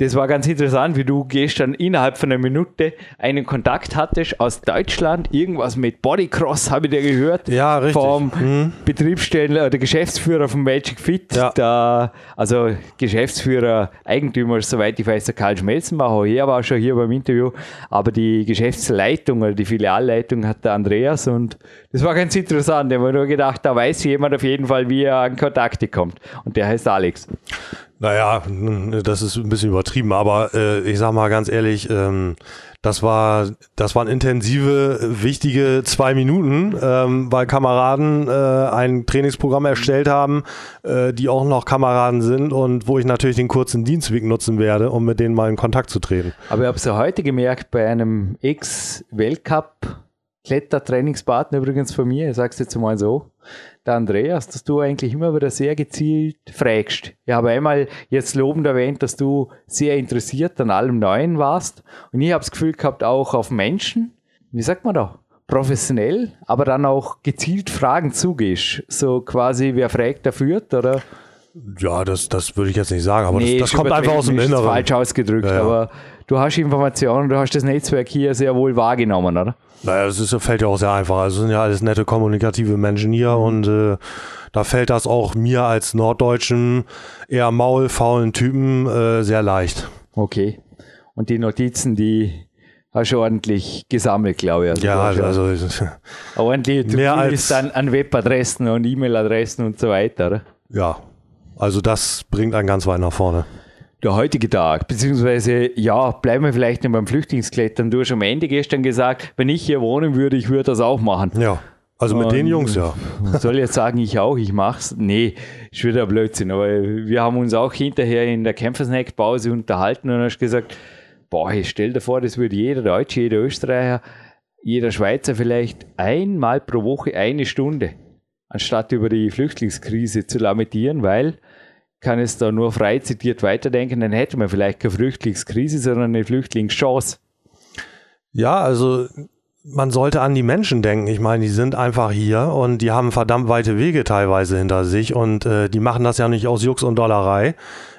Das war ganz interessant, wie du gestern innerhalb von einer Minute einen Kontakt hattest aus Deutschland, irgendwas mit Bodycross, habe ich dir gehört. Ja, richtig. Vom Mhm. Betriebsstellen, äh, der Geschäftsführer von Magic Fit, Ja. der, also Geschäftsführer, Eigentümer, soweit ich weiß, der Karl Schmelzenbacher, er war schon hier beim Interview, aber die Geschäftsleitung oder die Filialleitung hat der Andreas und das war ganz interessant. Ich habe nur gedacht, da weiß jemand auf jeden Fall, wie er an Kontakte kommt. Und der heißt Alex. Naja, das ist ein bisschen übertrieben, aber äh, ich sag mal ganz ehrlich, ähm, das war, das waren intensive, wichtige zwei Minuten, ähm, weil Kameraden äh, ein Trainingsprogramm erstellt haben, äh, die auch noch Kameraden sind und wo ich natürlich den kurzen Dienstweg nutzen werde, um mit denen mal in Kontakt zu treten. Aber ich habe es ja heute gemerkt bei einem Ex-Weltcup Klettertrainingspartner übrigens von mir, ich sage es jetzt mal so, der Andreas, dass du eigentlich immer wieder sehr gezielt fragst. Ich habe einmal jetzt lobend erwähnt, dass du sehr interessiert an allem Neuen warst und ich habe das Gefühl gehabt, auch auf Menschen, wie sagt man da, professionell, aber dann auch gezielt Fragen zugehst. So quasi, wer fragt, der führt, oder? Ja, das, das würde ich jetzt nicht sagen, aber Nee, das, das kommt einfach aus dem Inneren. falsch ausgedrückt, Ja, ja. aber du hast Informationen, du hast das Netzwerk hier sehr wohl wahrgenommen, oder? Naja, das ist, fällt ja auch sehr einfach. Also es sind ja alles nette kommunikative Menschen hier und äh, da fällt das auch mir als norddeutschen, eher maulfaulen Typen äh, sehr leicht. Okay. Und die Notizen, die hast du ordentlich gesammelt, glaube ich. Also Ja, also, also ordentlich mehr du als- an, an Webadressen und E-Mail-Adressen und so weiter. Oder? ja. Also das bringt einen ganz weit nach vorne. Der heutige Tag, beziehungsweise, ja, bleiben wir vielleicht noch beim Flüchtlingsklettern. Du hast am Ende gestern gesagt, wenn ich hier wohnen würde, ich würde das auch machen. Ja. Also mit Und- den Jungs, ja. Soll ich jetzt sagen, ich auch, ich mach's? Nee, ist wieder Blödsinn. Aber wir haben uns auch hinterher in der Kämpfersnack-Pause unterhalten und hast gesagt, boah, ich stell dir vor, das würde jeder Deutsche, jeder Österreicher, jeder Schweizer vielleicht einmal pro Woche eine Stunde, anstatt über die Flüchtlingskrise zu lamentieren, weil kann es da nur frei zitiert weiterdenken, dann hätte man vielleicht keine Flüchtlingskrise, sondern eine Flüchtlingschance. Ja, also man sollte an die Menschen denken. Ich meine, die sind einfach hier und die haben verdammt weite Wege teilweise hinter sich und äh, die machen das ja nicht aus Jux und Dollerei.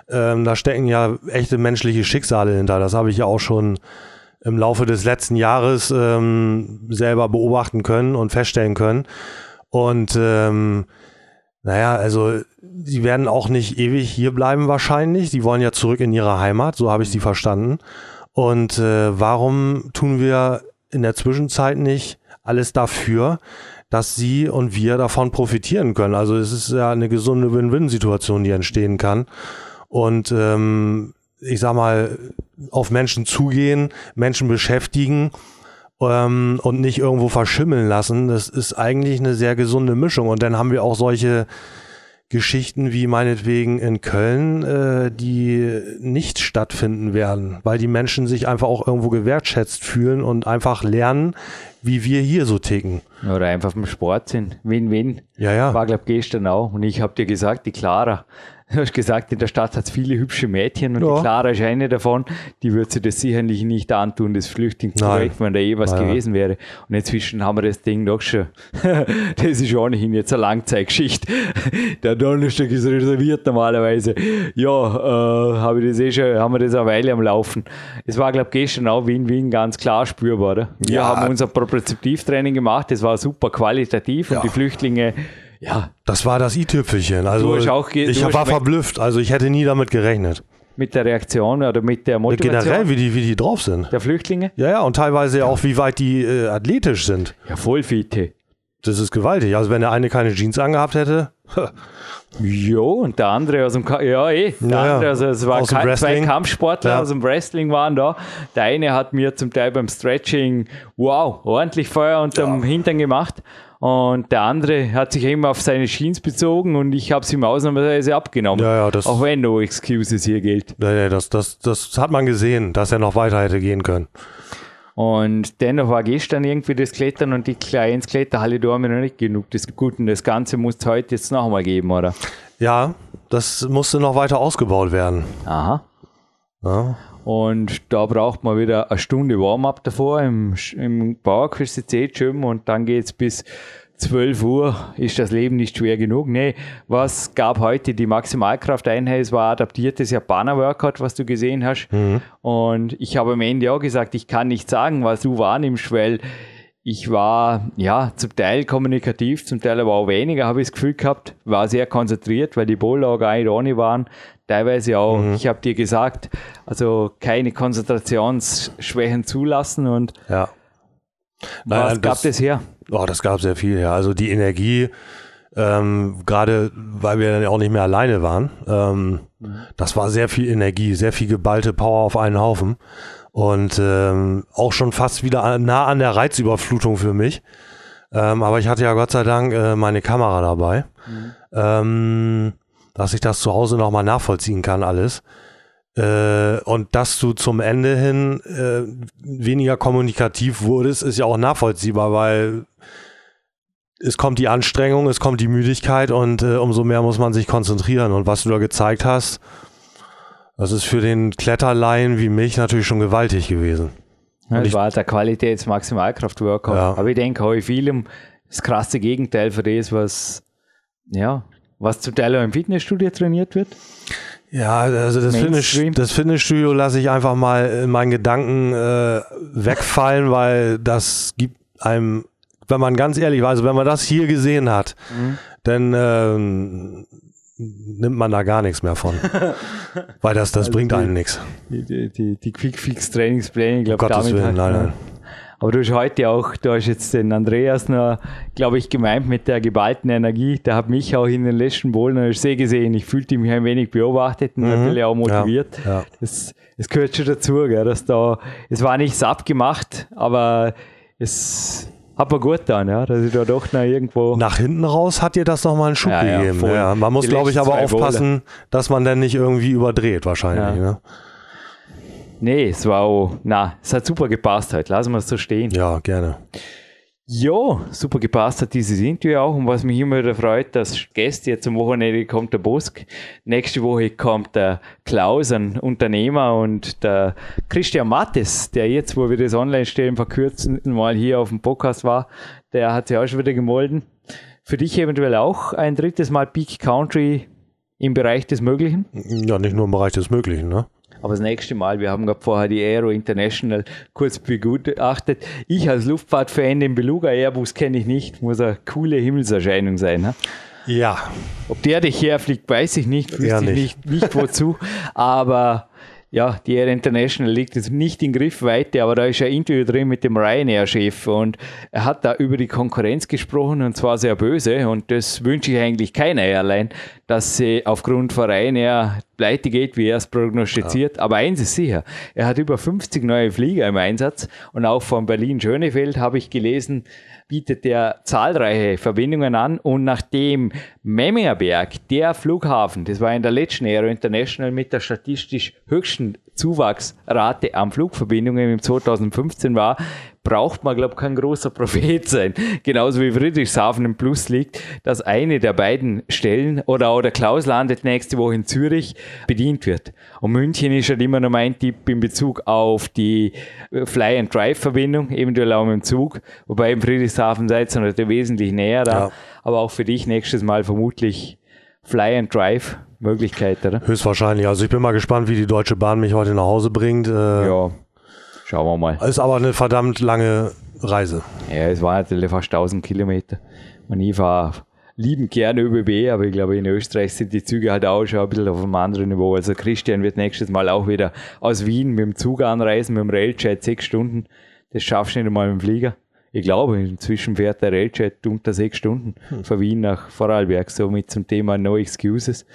Ähm, da stecken ja echte menschliche Schicksale hinter. Das habe ich ja auch schon im Laufe des letzten Jahres ähm, selber beobachten können und feststellen können. Und ähm, naja, also sie werden auch nicht ewig hier bleiben wahrscheinlich. Die wollen ja zurück in ihre Heimat, so habe ich sie verstanden. Und äh, warum tun wir in der Zwischenzeit nicht alles dafür, dass sie und wir davon profitieren können? Also es ist ja eine gesunde Win-Win-Situation, die entstehen kann. Und ähm, ich sag mal, auf Menschen zugehen, Menschen beschäftigen ähm, und nicht irgendwo verschimmeln lassen, das ist eigentlich eine sehr gesunde Mischung. Und dann haben wir auch solche Geschichten wie meinetwegen in Köln, äh, die nicht stattfinden werden, weil die Menschen sich einfach auch irgendwo gewertschätzt fühlen und einfach lernen, wie wir hier so ticken. Oder einfach im Sport sind. Win-win. Ja, ja. War, glaube ich, gestern auch. Und ich habe dir gesagt, die Clara, Du hast gesagt, in der Stadt hat es viele hübsche Mädchen und ja. die Clara ist eine davon, die würde sich das sicherlich nicht antun, das Flüchtlingsprojekt, wenn da eh was Nein. gewesen wäre. Und inzwischen haben wir das Ding doch schon. das ist ohnehin jetzt eine Langzeitgeschichte. Der Donnerstag ist reserviert normalerweise. Ja, äh, habe ich das eh schon, haben wir das eine Weile am Laufen. Es war, glaube ich, gestern auch Wien-Wien ganz klar spürbar. Oder? Wir ja. haben unser Propräzeptivtraining gemacht, das war super qualitativ und ja. die Flüchtlinge ja. Das war das i-Tüpfelchen. Also ich war verblüfft. Also ich hätte nie damit gerechnet. Mit der Reaktion oder mit der Motivation? Generell, wie die, wie die drauf sind. Der Flüchtlinge? Ja, ja, und teilweise ja. auch, wie weit die äh, athletisch sind. Ja, voll fitte. Das ist gewaltig. Also wenn der eine keine Jeans angehabt hätte. Jo, und der andere aus dem, Ka ja eh, der ja, andere, also es waren zwei Kampfsportler ja. aus dem Wrestling waren da. Der eine hat mir zum Teil beim Stretching, wow, ordentlich Feuer unterm ja. Hintern gemacht. Und der andere hat sich immer auf seine Jeans bezogen und ich habe es ihm ausnahmsweise abgenommen. Ja, ja, das, auch wenn no excuses hier gilt. Ja, ja, das, das, das hat man gesehen, dass er noch weiter hätte gehen können. Und dennoch war gestern irgendwie das Klettern und die kleinen Kletterhalle da haben wir noch nicht genug. Das Gute, das Ganze muss es heute jetzt nochmal geben, oder? Ja, das musste noch weiter ausgebaut werden. Aha. Ja. Und da braucht man wieder eine Stunde Warm-up davor im, im Bauerquist C-Gym und dann geht es bis 12 Uhr. Ist das Leben nicht schwer genug? Nee, was gab heute die Maximalkrafteinheit? Es war adaptiertes Japaner-Workout, was du gesehen hast. Mhm. Und ich habe am Ende auch gesagt, ich kann nicht sagen, was du wahrnimmst, weil ich war ja zum Teil kommunikativ, zum Teil aber auch weniger, habe ich das Gefühl gehabt, war sehr konzentriert, weil die Bowler auch ohne waren teilweise auch, mhm. ich habe dir gesagt, also keine Konzentrationsschwächen zulassen und ja. Nein, was gab es her? Oh, das gab sehr viel, ja. Also die Energie, ähm, gerade weil wir dann auch nicht mehr alleine waren, ähm, mhm. das war sehr viel Energie, sehr viel geballte Power auf einen Haufen und ähm, auch schon fast wieder nah an der Reizüberflutung für mich. Ähm, aber ich hatte ja Gott sei Dank äh, meine Kamera dabei. Mhm. Ähm, dass ich das zu Hause nochmal nachvollziehen kann, alles. Äh, und dass du zum Ende hin äh, weniger kommunikativ wurdest, ist ja auch nachvollziehbar, weil es kommt die Anstrengung, es kommt die Müdigkeit und äh, umso mehr muss man sich konzentrieren. Und was du da gezeigt hast, das ist für den Kletterlein wie mich natürlich schon gewaltig gewesen. Ja, das war halt der Qualitäts-Maximalkraft-Workout. Ja. Aber ich denke, habe ich viel das krasse Gegenteil für das, was ja, was zum Teil auch im Fitnessstudio trainiert wird? Ja, also das, Fitness, das Fitnessstudio lasse ich einfach mal in meinen Gedanken äh, wegfallen, weil das gibt einem, wenn man ganz ehrlich war, also wenn man das hier gesehen hat, mhm. dann ähm, nimmt man da gar nichts mehr von. weil das, das also bringt die, einem nichts. Die, die, die Quick-Fix-Trainingspläne, ich glaube, um damit Willen, nein, nein. Aber du hast heute auch, du hast jetzt den Andreas noch, glaube ich, gemeint mit der geballten Energie. Der hat mich auch in den letzten Bowlen sehr gesehen. Ich fühlte mich ein wenig beobachtet und mhm. natürlich auch motiviert. Ja, ja. Das, das gehört schon dazu, gell, dass da, es war nichts abgemacht, aber es hat mir gut getan, ja, dass ich da doch noch irgendwo. Nach hinten raus hat dir das nochmal einen Schub ja, gegeben. Man muss, glaube ich, aber aufpassen, Bowle. dass man dann nicht irgendwie überdreht, wahrscheinlich. Ne? Nee, es war auch, na, es hat super gepasst heute. Lassen wir es so stehen. Ja, gerne. Ja, super gepasst hat dieses Interview auch. Und was mich immer wieder freut, dass Gäste jetzt am Wochenende kommt der Bosk. Nächste Woche kommt der Klaus, ein Unternehmer, und der Christian Mattes, der jetzt, wo wir das online stellen, vor kurzem mal hier auf dem Podcast war, der hat sich auch schon wieder gemolden. Für dich eventuell auch ein drittes Mal Peak Country im Bereich des Möglichen? Ja, nicht nur im Bereich des Möglichen, ne? Aber das nächste Mal, wir haben gerade vorher die Aero International kurz begutachtet. Ich als Luftfahrtfan, den Beluga Airbus kenne ich nicht, muss eine coole Himmelserscheinung sein. Ne? Ja. Ob der dich herfliegt, weiß ich nicht, wüsste Ja, ich nicht. nicht, nicht wozu. aber ja, die Air International liegt jetzt nicht in Griffweite, aber da ist ein Interview drin mit dem Ryanair-Chef und er hat da über die Konkurrenz gesprochen und zwar sehr böse und das wünsche ich eigentlich keiner Airline, dass sie aufgrund von Ryanair pleite geht, wie er es prognostiziert. Aber eins ist sicher, er hat über 50 neue Flieger im Einsatz und auch von Berlin-Schönefeld habe ich gelesen, bietet er zahlreiche Verbindungen an und nachdem Memmingerberg, der Flughafen, das war in der letzten Aero International mit der statistisch höchsten Zuwachsrate an Flugverbindungen im 2015 war, braucht man, glaube ich, kein großer Prophet sein. Genauso wie Friedrichshafen im Plus liegt, dass eine der beiden Stellen oder auch der Klaus landet nächste Woche in Zürich bedient wird. Und München ist halt immer noch mein Tipp in Bezug auf die äh, Fly-and-Drive-Verbindung, eventuell auch mit dem Zug. Wobei im Friedrichshafen seid ihr natürlich wesentlich näher da. Ja. Aber auch für dich nächstes Mal vermutlich Fly-and-Drive-Möglichkeit, oder? Höchstwahrscheinlich. Also ich bin mal gespannt, wie die Deutsche Bahn mich heute nach Hause bringt. Äh, Ja, schauen wir mal. Ist aber eine verdammt lange Reise. Ja, es waren natürlich fast 1000 Kilometer. Und ich fahre liebend gerne ÖBB, aber ich glaube, in Österreich sind die Züge halt auch schon ein bisschen auf einem anderen Niveau. Also Christian wird nächstes Mal auch wieder aus Wien mit dem Zug anreisen, mit dem Railjet sechs Stunden. Das schaffst du nicht einmal mit dem Flieger. Ich glaube, inzwischen fährt der Railjet unter sechs Stunden von Wien nach Vorarlberg, somit zum Thema No Excuses.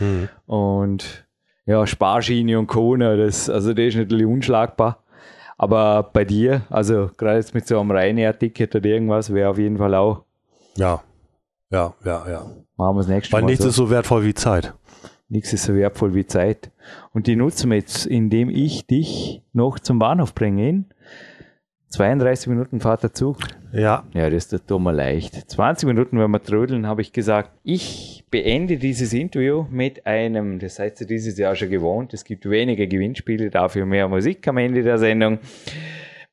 Und ja, Sparschiene und Kona, das, also das ist natürlich unschlagbar. Aber bei dir, also gerade jetzt mit so einem Ryanair-Ticket oder irgendwas, wäre auf jeden Fall auch, Ja. Ja, ja, ja. machen wir das nächste Weil Mal. nichts so. ist so wertvoll wie Zeit. Nichts ist so wertvoll wie Zeit. Und die nutzen wir jetzt, indem ich dich noch zum Bahnhof bringe. In 32 Minuten fahrt der Zug. Ja. Ja, das tut mir leicht. 20 Minuten, wenn wir trödeln, habe ich gesagt, ich beende dieses Interview mit einem, das seid ihr dieses Jahr schon gewohnt, es gibt weniger Gewinnspiele, dafür mehr Musik am Ende der Sendung,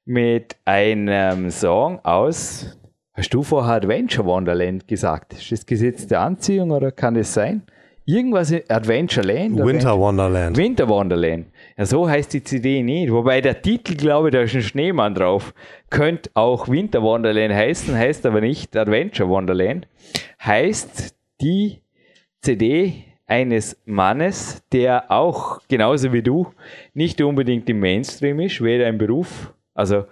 mit einem Song aus, hast du vorher Adventure Wonderland gesagt? Ist das Gesetz der Anziehung oder kann es sein? Irgendwas Adventureland? Winter Wonderland. Winter Wonderland. Ja, so heißt die CD nicht. Wobei der Titel, glaube ich, da ist ein Schneemann drauf. Könnte auch Winter Wonderland heißen, heißt aber nicht Adventure Wonderland. Heißt die CD eines Mannes, der auch, genauso wie du, nicht unbedingt im Mainstream ist, weder im Beruf, also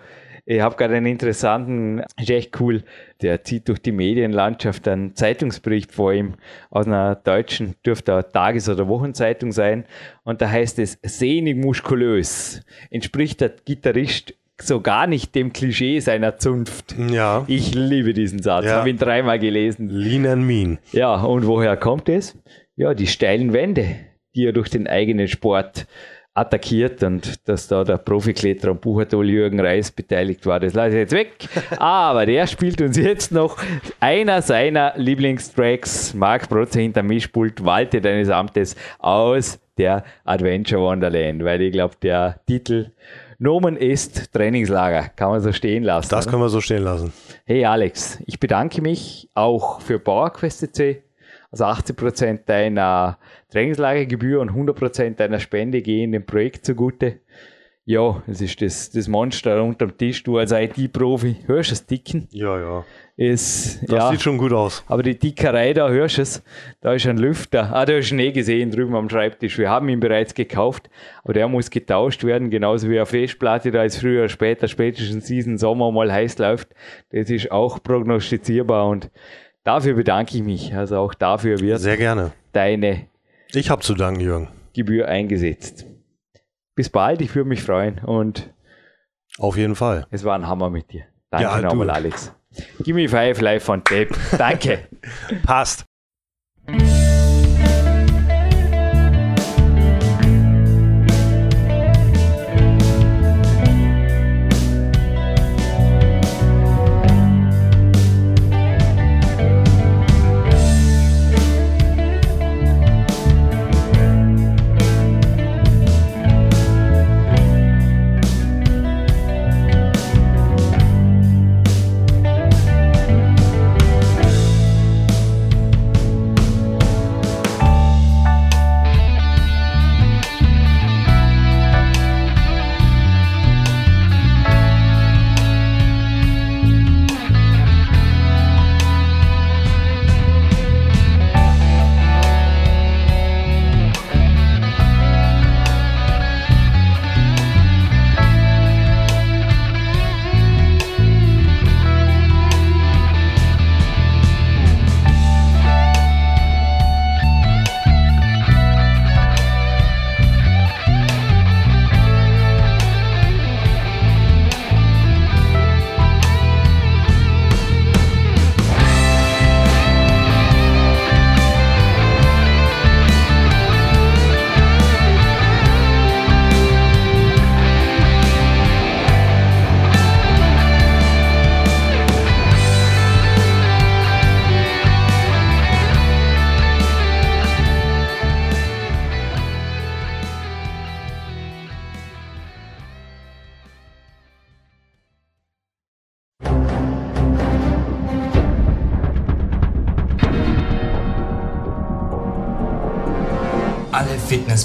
ich habe gerade einen interessanten, ist echt cool, der zieht durch die Medienlandschaft einen Zeitungsbericht vor ihm aus einer deutschen, dürfte eine Tages- oder Wochenzeitung sein. Und da heißt es, sehnig muskulös. Entspricht der Gitarrist so gar nicht dem Klischee seiner Zunft. Ja. Ich liebe diesen Satz, Ja. habe ihn dreimal gelesen. Lean and Mean. Ja, und woher kommt es? Ja, die steilen Wände, die er durch den eigenen Sport attackiert und dass da der Profikletterer und Buchertol Jürgen Reis beteiligt war, das lasse ich jetzt weg. Aber der spielt uns jetzt noch einer seiner Lieblingstracks, Marc Protzer hinter Mischpult, Walte deines Amtes aus der Adventure Wonderland, weil ich glaube, der Titel Nomen ist Trainingslager, kann man so stehen lassen. Das oder? können wir so stehen lassen. Hey Alex, ich bedanke mich auch für PowerQuest.c. Also 80% deiner Trainingslagergebühr und 100% deiner Spende gehen dem Projekt zugute. Ja, es ist das, das Monster unterm Tisch. Du als IT-Profi hörst es ticken. Ja, ja. Ist, Das ja, sieht schon gut aus. aber die Dickerei da, hörst du es? Da ist ein Lüfter. Ah, da hast du ihn eh gesehen drüben am Schreibtisch. Wir haben ihn bereits gekauft, aber der muss getauscht werden, genauso wie eine Festplatte, da ist früher später, spätestens diesen Sommer mal heiß läuft. Das ist auch prognostizierbar und dafür bedanke ich mich. Also auch dafür wird Sehr gerne. deine Ich habe zu danken, Jürgen. Gebühr eingesetzt. Bis bald, ich würde mich freuen und Auf jeden Fall. es war ein Hammer mit dir. Danke Ja, nochmal, Alex. Give me five live on tape. Danke. Passt.